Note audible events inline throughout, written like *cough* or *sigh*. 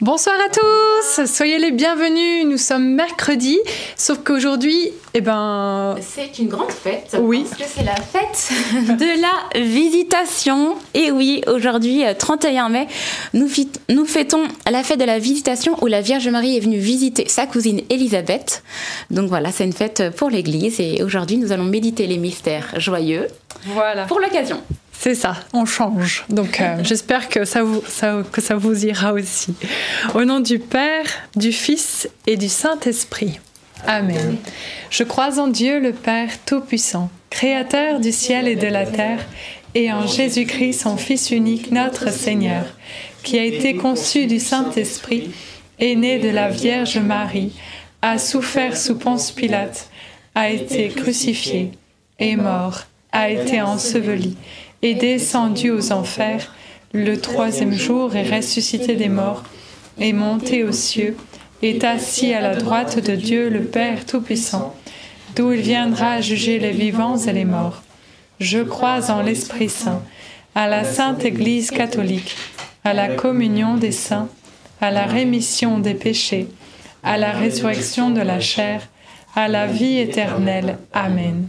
Bonsoir à tous, soyez les bienvenus. Nous sommes mercredi, sauf qu'aujourd'hui, eh ben, c'est une grande fête. Oui. Parce que c'est la fête *laughs* de la visitation. Et oui, aujourd'hui, 31 euh, mai, nous, nous fêtons la fête de la visitation où la Vierge Marie est venue visiter sa cousine Élisabeth. Donc voilà, c'est une fête pour l'Église et aujourd'hui, nous allons méditer les mystères joyeux. Voilà. Pour l'occasion. C'est ça, on change. Donc euh, *laughs* j'espère que ça, vous, que ça vous ira aussi. Au nom du Père, du Fils et du Saint-Esprit. Amen. Je crois en Dieu le Père Tout-Puissant, Créateur du ciel et de la terre, et en Jésus-Christ, son Fils unique, notre Seigneur, qui a été conçu du Saint-Esprit, est né de la Vierge Marie, a souffert sous Ponce Pilate, a été crucifié, est mort, a été enseveli est descendu aux enfers, le troisième jour est ressuscité des morts, est monté aux cieux, est assis à la droite de Dieu le Père Tout-Puissant, d'où il viendra juger les vivants et les morts. Je crois en l'Esprit Saint, à la Sainte Église catholique, à la communion des saints, à la rémission des péchés, à la résurrection de la chair, à la vie éternelle. Amen.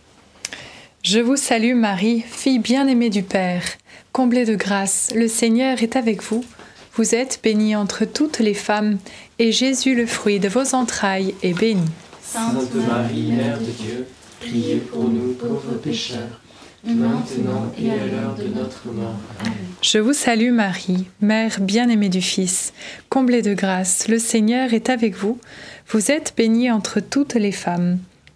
Je vous salue Marie, fille bien-aimée du Père, comblée de grâce, le Seigneur est avec vous. Vous êtes bénie entre toutes les femmes, et Jésus, le fruit de vos entrailles, est béni. Sainte Marie, Mère de Dieu, priez pour nous pauvres pécheurs, maintenant et à l'heure de notre mort. Amen. Je vous salue Marie, Mère bien-aimée du Fils, comblée de grâce, le Seigneur est avec vous. Vous êtes bénie entre toutes les femmes,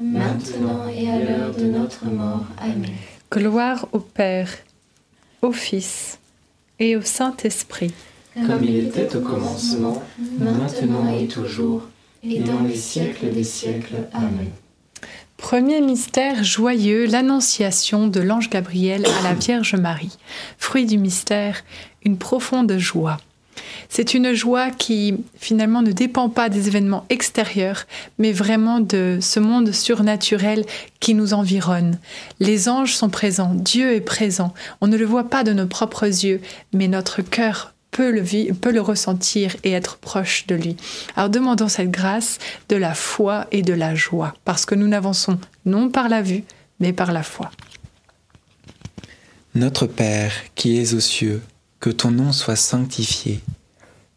maintenant et à l'heure de notre mort. Amen. Gloire au Père, au Fils et au Saint-Esprit comme il était au commencement, maintenant et toujours, et dans les siècles des siècles. Amen. Premier mystère joyeux, l'annonciation de l'ange Gabriel à la Vierge Marie. Fruit du mystère, une profonde joie. C'est une joie qui finalement ne dépend pas des événements extérieurs, mais vraiment de ce monde surnaturel qui nous environne. Les anges sont présents, Dieu est présent. On ne le voit pas de nos propres yeux, mais notre cœur peut le, ressentir et être proche de lui. Alors demandons cette grâce de la foi et de la joie, parce que nous n'avançons non par la vue, mais par la foi. Notre Père qui es aux cieux, que ton nom soit sanctifié,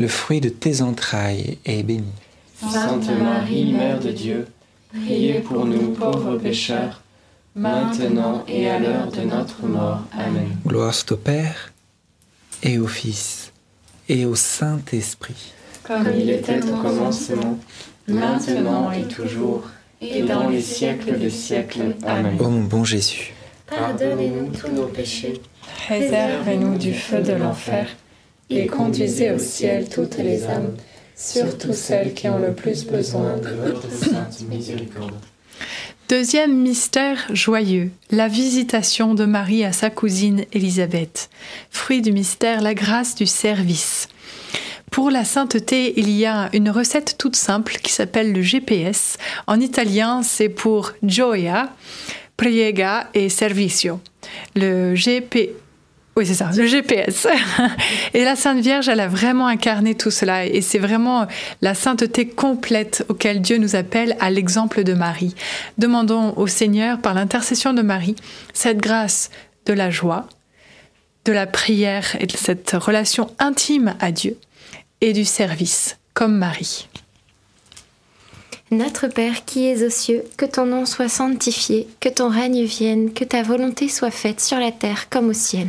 le fruit de tes entrailles, est béni. Sainte Marie, Mère de Dieu, priez pour nous pauvres pécheurs, maintenant et à l'heure de notre mort. Amen. Gloire soit au Père, et au Fils, et au Saint-Esprit. Comme il était au commencement, maintenant et toujours, et dans les siècles des siècles. Amen. Ô mon bon Jésus, Pardonnez-nous tous nos péchés, Préservez-nous du feu de l'enfer et conduisez au ciel toutes les âmes, surtout celles qui ont le plus besoin de votre sainte miséricorde. Deuxième mystère joyeux, la visitation de Marie à sa cousine Élisabeth. Fruit du mystère, la grâce du service. Pour la sainteté, il y a une recette toute simple qui s'appelle le GPS. En italien, c'est pour gioia, priega et servizio. Le GP, oui, c'est ça, le GPS. *laughs* Et la Sainte Vierge, elle a vraiment incarné tout cela. Et c'est vraiment la sainteté complète auquel Dieu nous appelle à l'exemple de Marie. Demandons au Seigneur, par l'intercession de Marie, cette grâce de la joie, de la prière et de cette relation intime à Dieu et du service, comme Marie. Notre Père qui es aux cieux, que ton nom soit sanctifié, que ton règne vienne, que ta volonté soit faite sur la terre comme au ciel.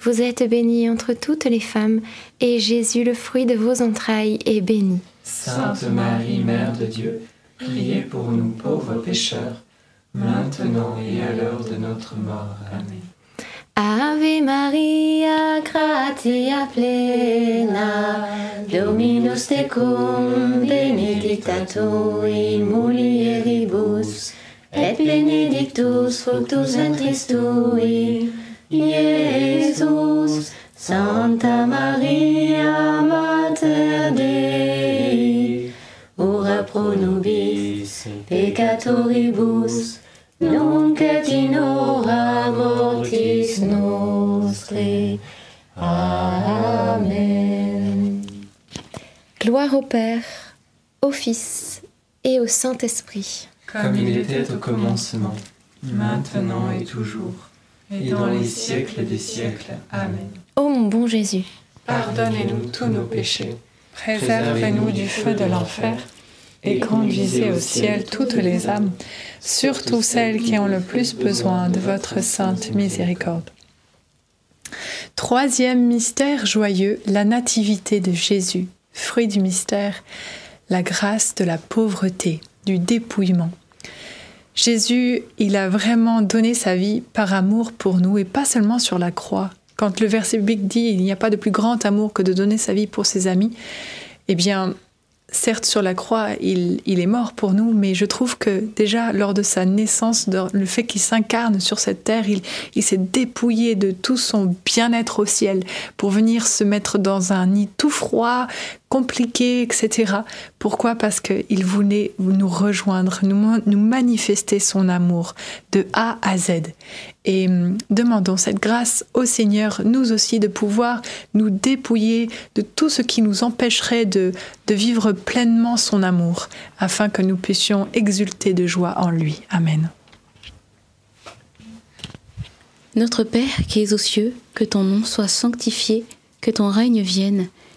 Vous êtes bénie entre toutes les femmes, et Jésus, le fruit de vos entrailles, est béni. Sainte Marie, Mère de Dieu, priez pour nous pauvres pécheurs, maintenant et à l'heure de notre mort. Amen. Ave Maria, gratia plena, Dominus tecum, benedicta tu in mulieribus, et benedictus fructus ventris tui, Iesus. Santa Maria, Mater Dei, ora pro nobis peccatoribus, nunc et in hora mortis nostre. Amen. Gloire au Père, au Fils et au Saint-Esprit. Comme il était au commencement, maintenant et toujours, et dans les siècles des siècles. Amen. Ô mon bon Jésus, Pardonnez-nous tous nos péchés, préservez-nous du feu de l'enfer, et conduisez au ciel toutes les âmes, surtout celles qui ont le plus besoin de votre sainte miséricorde. Troisième mystère joyeux, la nativité de Jésus. Fruit du mystère, la grâce de la pauvreté, du dépouillement. Jésus, il a vraiment donné sa vie par amour pour nous et pas seulement sur la croix. Quand le verset biblique dit il n'y a pas de plus grand amour que de donner sa vie pour ses amis, eh bien, certes sur la croix, il, est mort pour nous, mais je trouve que déjà lors de sa naissance, le fait qu'il s'incarne sur cette terre, il, il s'est dépouillé de tout son bien-être au ciel pour venir se mettre dans un nid tout froid, compliqué, etc. Pourquoi? Parce qu'il voulait nous rejoindre, nous, manifester son amour de A à Z. Et hum, demandons cette grâce au Seigneur, nous aussi, de pouvoir nous dépouiller de tout ce qui nous empêcherait de, de vivre pleinement son amour, afin que nous puissions exulter de joie en lui. Amen. Notre Père qui es aux cieux, que ton nom soit sanctifié, que ton règne vienne,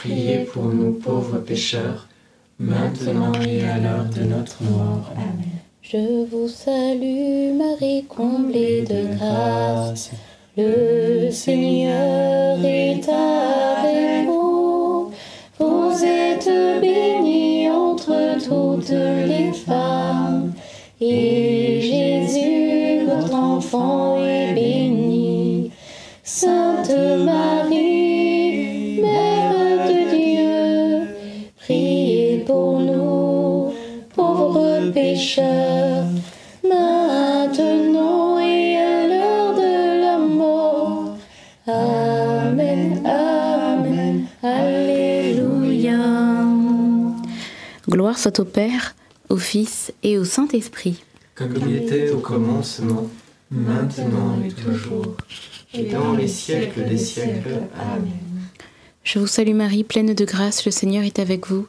priez pour nous pauvres pécheurs, maintenant et à l'heure de notre mort. Amen. Je vous salue Marie, comblée de grâce. Le Seigneur est avec vous. Vous êtes bénie entre toutes les femmes. Et Jésus, votre enfant, est béni. Sainte Marie, pécheurs, maintenant et à l'heure de la mort. Amen, Amen, Alléluia. Gloire soit au Père, au Fils et au Saint-Esprit. Comme il était au commencement, maintenant et toujours, et dans les siècles des siècles. Amen. Je vous salue Marie, pleine de grâce, le Seigneur est avec vous.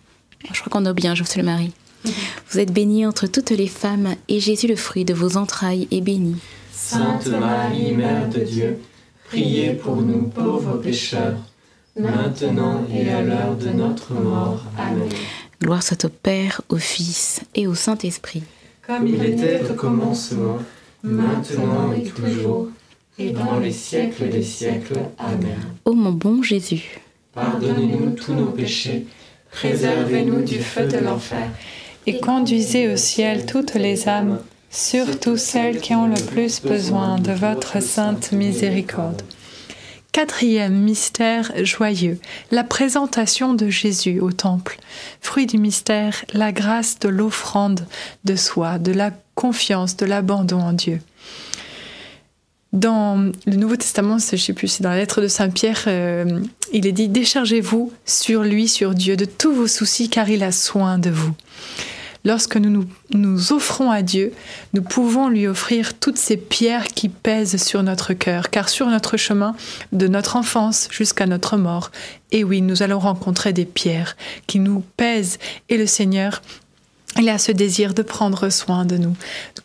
Je crois qu'on a bien, je vous salue Marie. Vous êtes bénie entre toutes les femmes, et Jésus, le fruit de vos entrailles, est béni. Sainte Marie, Mère de Dieu, priez pour nous pauvres pécheurs, maintenant et à l'heure de notre mort. Amen. Gloire soit au Père, au Fils et au Saint-Esprit. Comme il était au commencement, maintenant et toujours, et dans les siècles des siècles. Amen. Ô mon bon Jésus, Pardonnez-nous tous nos péchés, préservez-nous du feu de l'enfer, Et conduisez au ciel toutes les âmes, surtout celles qui ont le plus besoin de votre sainte miséricorde. Quatrième mystère joyeux, la présentation de Jésus au temple. Fruit du mystère, la grâce de l'offrande de soi, de la confiance, de l'abandon en Dieu. Dans le Nouveau Testament, je ne sais plus, c'est dans la lettre de Saint Pierre, euh, il est dit Déchargez-vous sur lui, sur Dieu, de tous vos soucis, car il a soin de vous. Lorsque nous nous, offrons à Dieu, nous pouvons lui offrir toutes ces pierres qui pèsent sur notre cœur, car sur notre chemin, de notre enfance jusqu'à notre mort, et oui, nous allons rencontrer des pierres qui nous pèsent, et le Seigneur il a ce désir de prendre soin de nous.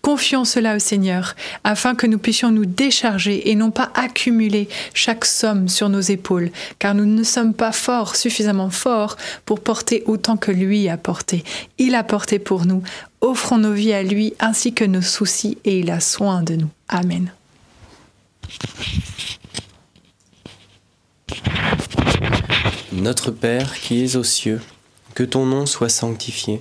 Confions cela au Seigneur afin que nous puissions nous décharger et non pas accumuler chaque somme sur nos épaules, car nous ne sommes pas forts, suffisamment forts pour porter autant que lui a porté. Il a porté pour nous. Offrons nos vies à lui ainsi que nos soucis et il a soin de nous. Amen. Notre Père qui es aux cieux, que ton nom soit sanctifié,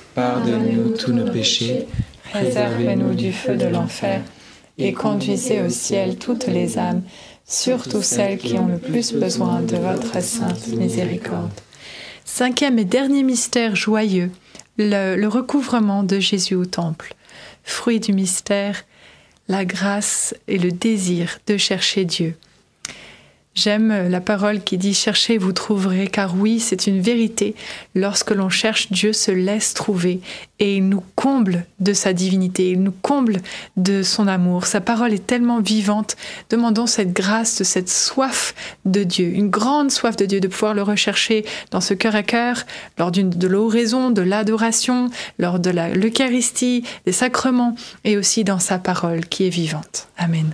Pardonne-nous tous nos péchés, Préservez-nous du feu de l'enfer et conduisez au ciel toutes les âmes, surtout celles qui ont le plus besoin de votre sainte miséricorde. Cinquième et dernier mystère joyeux, le, le recouvrement de Jésus au temple. Fruit du mystère, la grâce et le désir de chercher Dieu. J'aime la parole qui dit cherchez, vous trouverez, car oui, c'est une vérité. Lorsque l'on cherche, Dieu se laisse trouver et il nous comble de sa divinité, il nous comble de son amour. Sa parole est tellement vivante. Demandons cette grâce, cette soif de Dieu, une grande soif de Dieu, de pouvoir le rechercher dans ce cœur à cœur, lors de l'oraison, de l'adoration, lors de l'Eucharistie, des sacrements et aussi dans sa parole qui est vivante. Amen.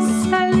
salue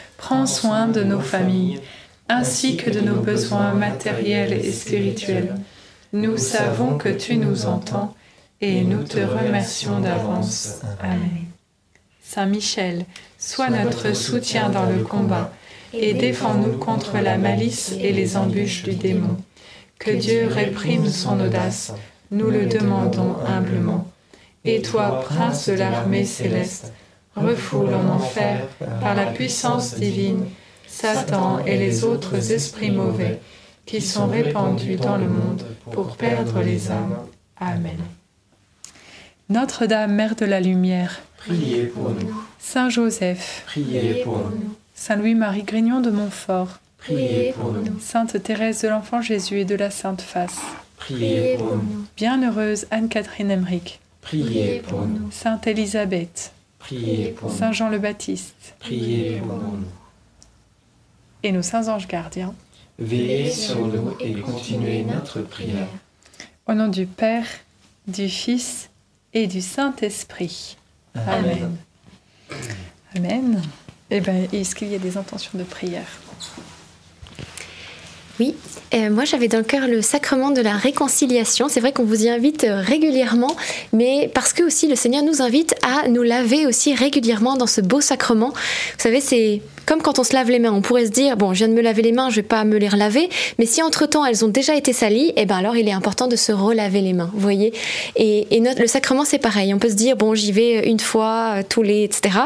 Prends soin de nos familles, ainsi que de nos besoins matériels et spirituels. Nous savons que tu nous entends et nous te remercions d'avance. Amen. Saint Michel, sois notre soutien dans le combat et défends-nous contre la malice et les embûches du démon. Que Dieu réprime son audace, nous le demandons humblement. Et toi, prince de l'armée céleste, refoule en enfer, par la puissance divine, Satan et les autres esprits mauvais qui sont répandus dans le monde pour perdre les âmes. Amen. Notre-Dame, Mère de la Lumière, Priez pour nous, Saint Joseph, priez pour nous, Saint Louis-Marie Grignon de Montfort, priez pour nous, Sainte Thérèse de l'Enfant Jésus et de la Sainte Face, priez pour nous, Bienheureuse Anne-Catherine Emmerich, priez pour nous, Sainte Élisabeth, priez pour nous, Saint Jean le Baptiste priez pour nous. et nos saints anges gardiens, Veillez sur nous et continuez notre prière. au nom du Père, du Fils et du Saint-Esprit. Amen. Amen. Eh bien, est-ce qu'il y a des intentions de prière? Oui, euh, moi j'avais dans le cœur le sacrement de la réconciliation. C'est vrai qu'on vous y invite euh, régulièrement, mais parce que aussi le Seigneur nous invite à nous laver aussi régulièrement dans ce beau sacrement. Vous savez, c'est comme quand on se lave les mains. On pourrait se dire, bon, je viens de me laver les mains, je vais pas me les relaver, mais si entre-temps elles ont déjà été salies, eh ben alors il est important de se relaver les mains, vous voyez. Et, le sacrement c'est pareil. On peut se dire, bon, j'y vais une fois, euh, tous les, etc.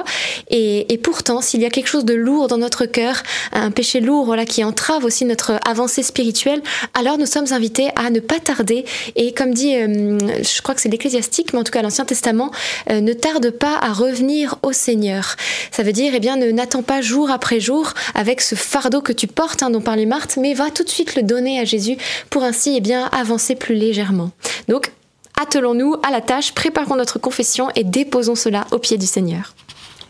Et, pourtant, s'il y a quelque chose de lourd dans notre cœur, un péché lourd, voilà, qui entrave aussi notre avancée spirituelle, alors nous sommes invités à ne pas tarder. Et comme dit, euh, je crois que c'est l'Ecclésiastique, mais en tout cas l'Ancien Testament, euh, ne tarde pas à revenir au Seigneur. Ça veut dire, eh bien, ne n'attends pas jour après jour avec ce fardeau que tu portes, hein, dont parlait Marthe, mais va tout de suite le donner à Jésus pour ainsi, eh bien, avancer plus légèrement. Donc, attelons-nous à la tâche, préparons notre confession et déposons cela au pied du Seigneur.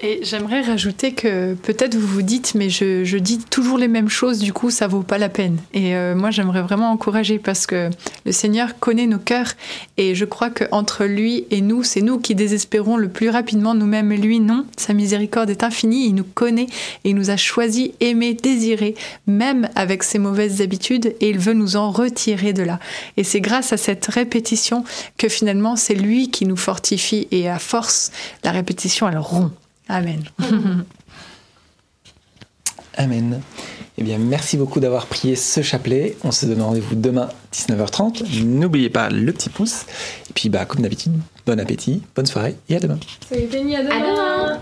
Et j'aimerais rajouter que peut-être vous vous dites, mais je, je, dis toujours les mêmes choses, du coup, ça vaut pas la peine. Et euh, moi, j'aimerais vraiment encourager parce que le Seigneur connaît nos cœurs et je crois qu'entre lui et nous, c'est nous qui désespérons le plus rapidement nous-mêmes. Lui, non. Sa miséricorde est infinie. Il nous connaît et il nous a choisi, aimé, désiré, même avec ses mauvaises habitudes et il veut nous en retirer de là. Et c'est grâce à cette répétition que finalement, c'est lui qui nous fortifie et à force, la répétition, elle rompt. Amen. *laughs* Amen. Eh bien, merci beaucoup d'avoir prié ce chapelet. On se donne rendez-vous demain 19h30. N'oubliez pas le petit pouce. Et puis, bah, comme d'habitude, bon appétit, bonne soirée et à demain. Soyez bénis, à demain. À demain.